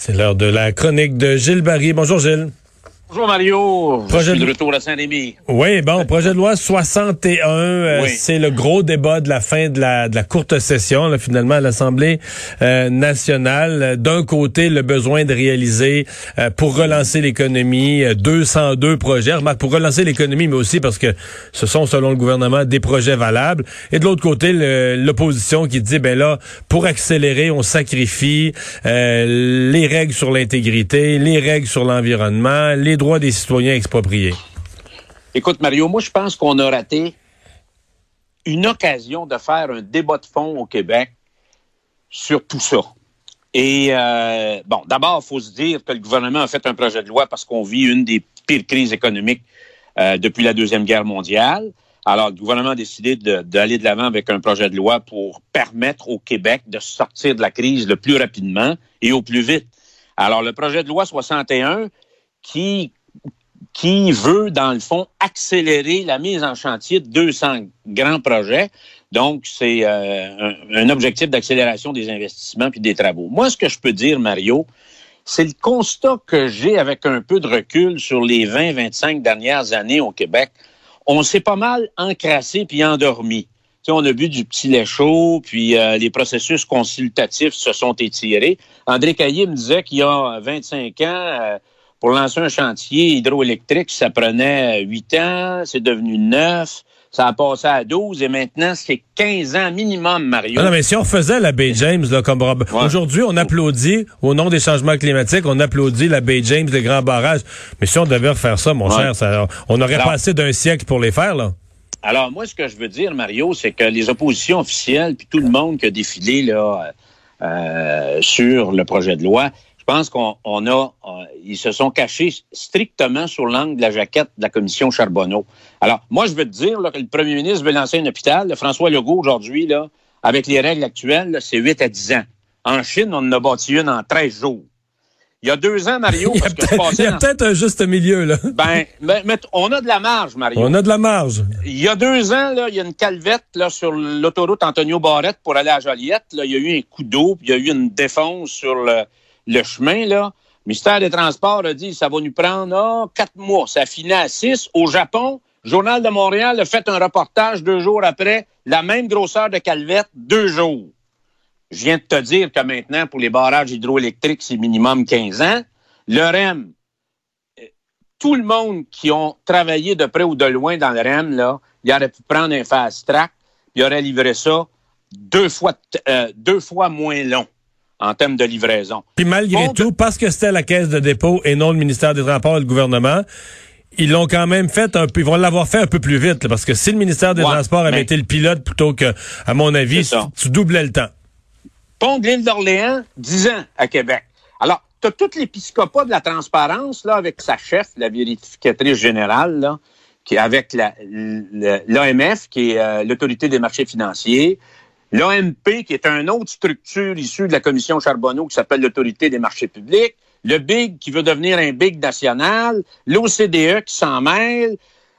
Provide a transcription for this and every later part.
C'est l'heure de la chronique de Gilles Barry. Bonjour Gilles. Bonjour Mario. Projet Je suis de- de retour à Saint-Rémy. Oui, bon, projet de loi 61, euh, Oui. c'est le gros débat de la fin de la, de la courte session, là, finalement, à l'Assemblée euh, nationale. Euh, D'un côté, le besoin de réaliser euh, pour relancer l'économie euh, 202 projets. Remarque, pour relancer l'économie, mais aussi parce que ce sont, selon le gouvernement, des projets valables. Et de l'autre côté, l'opposition qui dit, ben là, pour accélérer, on sacrifie euh, les règles sur l'intégrité, les règles sur l'environnement, les droits des citoyens expropriés. Écoute, Mario, moi, je pense qu'on a raté une occasion de faire un débat de fond au Québec sur tout ça. Et, euh, bon, d'abord, il faut se dire que le gouvernement a fait un projet de loi parce qu'on vit une des pires crises économiques euh, depuis la Deuxième Guerre mondiale. Alors, le gouvernement a décidé d'aller de l'avant avec un projet de loi pour permettre au Québec de sortir de la crise le plus rapidement et au plus vite. Alors, le projet de loi 61, qui veut, dans le fond, accélérer la mise en chantier de 200 grands projets. Donc, c'est euh, un, objectif d'accélération des investissements puis des travaux. Moi, ce que je peux dire, Mario, c'est le constat que j'ai avec un peu de recul sur les 20-25 dernières années au Québec. On s'est pas mal encrassé puis endormi. On a bu du petit lait chaud, puis euh, les processus consultatifs se sont étirés. André Caillé me disait qu'il y a 25 ans, euh, pour lancer un chantier hydroélectrique, ça prenait 8 ans, c'est devenu 9, ça a passé à 12 et maintenant c'est 15 ans minimum, Mario. Ah non, mais si on faisait la Baie James, là, comme Rob- Ouais. aujourd'hui, on applaudit, au nom des changements climatiques, on applaudit la Baie James, les grands barrages. Mais si on devait refaire ça, mon Ouais. cher, ça, on aurait Alors- pas assez d'un siècle pour les faire, là. Alors, moi, ce que je veux dire, Mario, c'est que les oppositions officielles, puis tout le monde qui a défilé là, euh, sur le projet de loi, pense qu'on on a, euh, ils se sont cachés strictement sur l'angle de la jaquette de la commission Charbonneau. Alors, moi, je veux te dire là, que le premier ministre veut lancer un hôpital. François Legault, aujourd'hui, là, avec les règles actuelles, c'est 8 à 10 ans. En Chine, on en a bâti une en 13 jours. Il y a deux ans, Mario, Il y a je peut-être dans- un juste milieu, là. Ben, mais- mais on a de la marge, Mario. On a de la marge. Il y a deux ans, là, il y a une calvette là, sur l'autoroute Antonio Barrette pour aller à Joliette. Là, il y a eu un coup d'eau, puis il y a eu une défonce sur le, le chemin. Là. Le ministère des Transports a dit ça va nous prendre ah, quatre mois. Ça finit à six. Au Japon, Journal de Montréal a fait un reportage deux jours après, la même grosseur de calvette, deux jours. Je viens de te dire que maintenant, pour les barrages hydroélectriques, c'est minimum 15 ans. Le REM, euh, tout le monde qui ont travaillé de près ou de loin dans le REM, là, il aurait pu prendre un fast track, puis il aurait livré ça deux fois, euh, deux fois moins long en termes de livraison. Puis malgré tout, parce que c'était la caisse de dépôt et non le ministère des Transports et le gouvernement, ils l'ont quand même fait un peu, ils vont l'avoir fait un peu plus vite, là, parce que si le ministère des Ouais, Transports avait mais- été le pilote plutôt que, à mon avis, tu doublais le temps. Pont de l'île d'Orléans, 10 ans à Québec. Alors, tu as tout l'épiscopat de la transparence, là, avec sa chef, la vérificatrice générale, là, qui avec l'AMF, qui est euh, l'autorité des marchés financiers, l'AMP, qui est une autre structure issue de la commission Charbonneau, qui s'appelle l'autorité des marchés publics, le BIG, qui veut devenir un BIG national, l'OCDE, qui s'en mêle,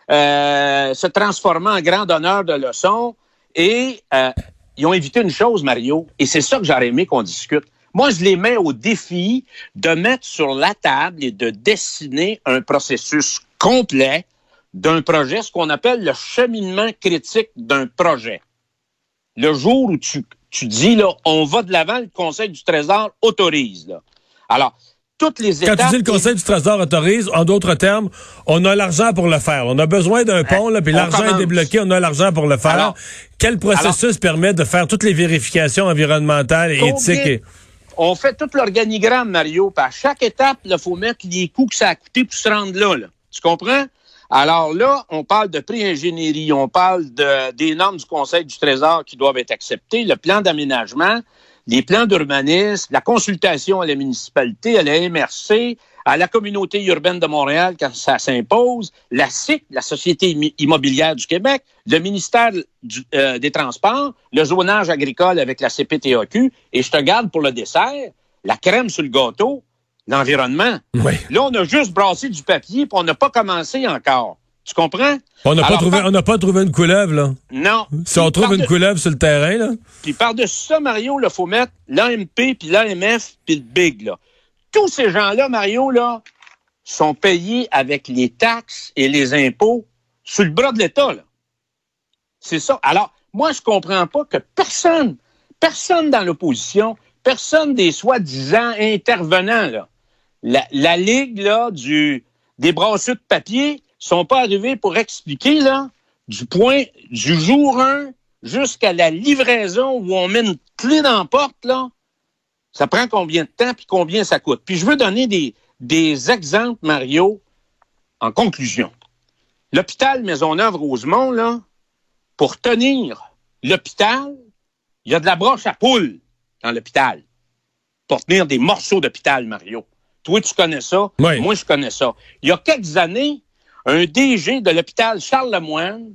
euh, se transformant en grand donneur de leçons, et euh, ils ont évité une chose, Mario, et c'est ça que j'aurais aimé qu'on discute. Moi, je les mets au défi de mettre sur la table et de dessiner un processus complet d'un projet, ce qu'on appelle le cheminement critique d'un projet. Le jour où tu, tu dis, là, on va de l'avant, le Conseil du Trésor autorise. Là. Alors, toutes les Quand étapes... tu dis le Conseil du Trésor autorise, en d'autres termes, on a l'argent pour le faire. On a besoin d'un pont, là, puis l'argent est débloqué, on a l'argent pour le faire. Alors- Quel processus permet de faire toutes les vérifications environnementales et éthiques? et- on fait tout l'organigramme, Mario. Puis à chaque étape, il faut mettre les coûts que ça a coûté pour se rendre là. là. Tu comprends? Alors là, on parle de pré-ingénierie, on parle de, des normes du Conseil du Trésor qui doivent être acceptées, le plan d'aménagement, les plans d'urbanisme, la consultation à la municipalité, à la MRC, à la communauté urbaine de Montréal quand ça s'impose, la SIC, la Société immobilière du Québec, le ministère euh, des Transports, le zonage agricole avec la CPTAQ, et je te garde pour le dessert, la crème sur le gâteau, l'environnement. Oui. Là, on a juste brassé du papier, puis on n'a pas commencé encore. Tu comprends? On n'a pas trouvé, par- on n'a pas trouvé une couleuvre, là. Non. Si on trouve une couleuvre sur le terrain, là. Puis par-dessus ça, Mario, il faut mettre l'AMP, puis l'AMF, puis le BIG. Là. tous ces gens-là, Mario, là, sont payés avec les taxes et les impôts sur le bras de l'État. C'est ça. Alors, moi, je comprends pas que personne, personne dans l'opposition, personne des soi-disant intervenants, là, la, Ligue là, du, des brasseux de papier sont pas arrivés pour expliquer là, du point du jour 1 jusqu'à la livraison où on met une clé dans porte, ça prend combien de temps puis combien ça coûte? Puis je veux donner des, des exemples, Mario, en conclusion. L'hôpital Maisonneuve-Rosemont, là, pour tenir l'hôpital, il y a de la broche à poule dans l'hôpital. Pour tenir des morceaux d'hôpital, Mario. Toi, tu connais ça. Moi, je connais ça. Il y a quelques années, un DG de l'hôpital Charles-Lemoine,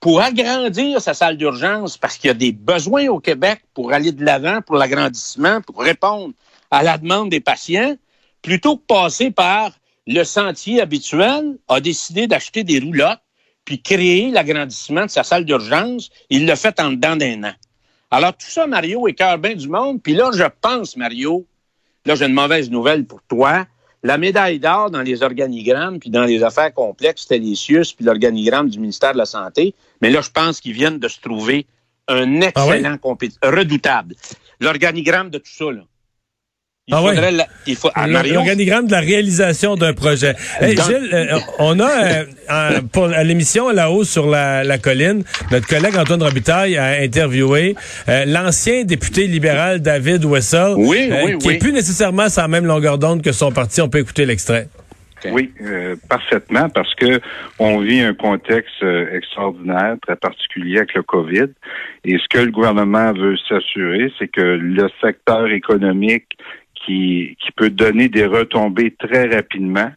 pour agrandir sa salle d'urgence, parce qu'il y a des besoins au Québec pour aller de l'avant, pour l'agrandissement, pour répondre à la demande des patients, plutôt que passer par le sentier habituel, a décidé d'acheter des roulottes puis créer l'agrandissement de sa salle d'urgence. Il l'a fait en dedans d'un an. Alors, tout ça, Mario, est cœur bien du monde. Puis là, je pense, Mario, là, j'ai une mauvaise nouvelle pour toi. La médaille d'or dans les organigrammes puis dans les affaires complexes, c'était les CIUS puis l'organigramme du ministère de la Santé. Mais là, je pense qu'ils viennent de se trouver un ah excellent compétiteur, redoutable. L'organigramme de tout ça, là. Il ah faudrait il faut, L'organigramme de la réalisation d'un projet. Gilles, euh, on a euh, pour à l'émission La hausse sur la, colline, notre collègue Antoine Robitaille a interviewé euh, l'ancien député libéral David Wessel, qui est plus nécessairement sa même longueur d'onde que son parti. On peut écouter l'extrait. Oui, parfaitement, parce que on vit un contexte extraordinaire, très particulier avec le COVID. Et ce que le gouvernement veut s'assurer, c'est que le secteur économique qui, qui peut donner des retombées très rapidement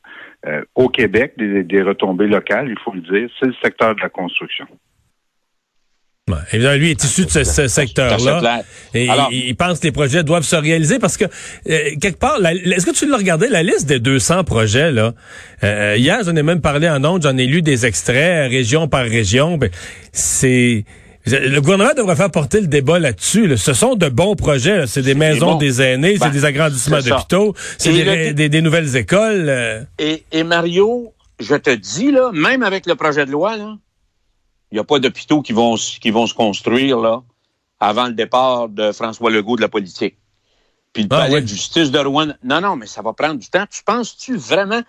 euh, au Québec, des, des, retombées locales, il faut le dire, c'est le secteur de la construction. Ouais, évidemment, lui est issu de ce, secteur-là. Et il, pense que les projets doivent se réaliser parce que, euh, quelque part, est-ce que tu l'as regardé, la liste des 200 projets, là? Euh, hier, j'en ai même parlé en ondes, j'en ai lu des extraits, région par région. Ben, c'est le gouvernement devrait faire porter le débat là-dessus. Ce sont de bons projets. C'est des maisons des aînés, c'est ben, des agrandissements d'hôpitaux, c'est des, nouvelles écoles. Euh. Et, Mario, je te dis, là, même avec le projet de loi, il n'y a pas d'hôpitaux qui vont, qui vont se construire là, avant le départ de François Legault de la politique. Puis le ah palais de justice de Rouen. Non, non, mais ça va prendre du temps. Tu penses-tu vraiment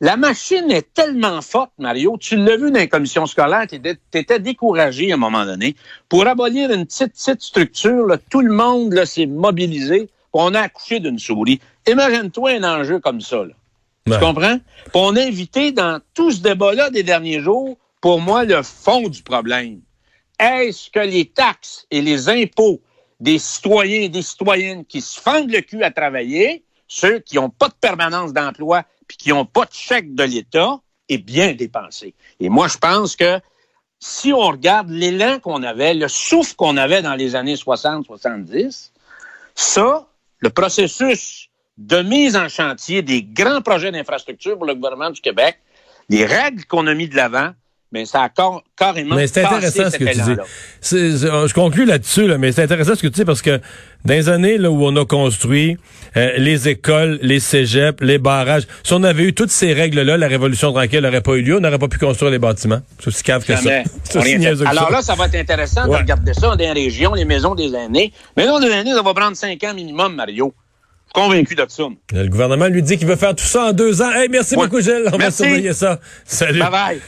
la machine est tellement forte, Mario. Tu l'as vu dans les commissions scolaires, tu étais découragé à un moment donné. Pour abolir une petite, petite structure, tout le monde s'est mobilisé. On a accouché d'une souris. Imagine-toi un enjeu comme ça. Tu comprends? on a évité dans tout ce débat-là des derniers jours, pour moi, le fond du problème. Est-ce que les taxes et les impôts des citoyens et des citoyennes qui se fendent le cul à travailler, ceux qui n'ont pas de permanence d'emploi puis qui n'ont pas de chèque de l'État, est bien dépensé. Et moi, je pense que si on regarde l'élan qu'on avait, le souffle qu'on avait dans les années 60-70, ça, le processus de mise en chantier des grands projets d'infrastructure pour le gouvernement du Québec, les règles qu'on a mis de l'avant, mais ça a carrément Mais c'est intéressant ce que tu dis. je conclue là-dessus, là, mais c'est intéressant ce que tu dis parce que dans les années là, où on a construit euh, les écoles, les cégeps, les barrages, si on avait eu toutes ces règles-là, la révolution tranquille n'aurait pas eu lieu, on n'aurait pas pu construire les bâtiments. C'est aussi cave que ça. Alors là, ça va être intéressant de regarder ça dans les régions, les maisons des années. Mais non, des années, ça va prendre cinq ans minimum, Mario convaincu de ça. Le gouvernement lui dit qu'il veut faire tout ça en deux ans. Hey, merci beaucoup, Gilles. On va surveiller ça. Salut. Bye bye.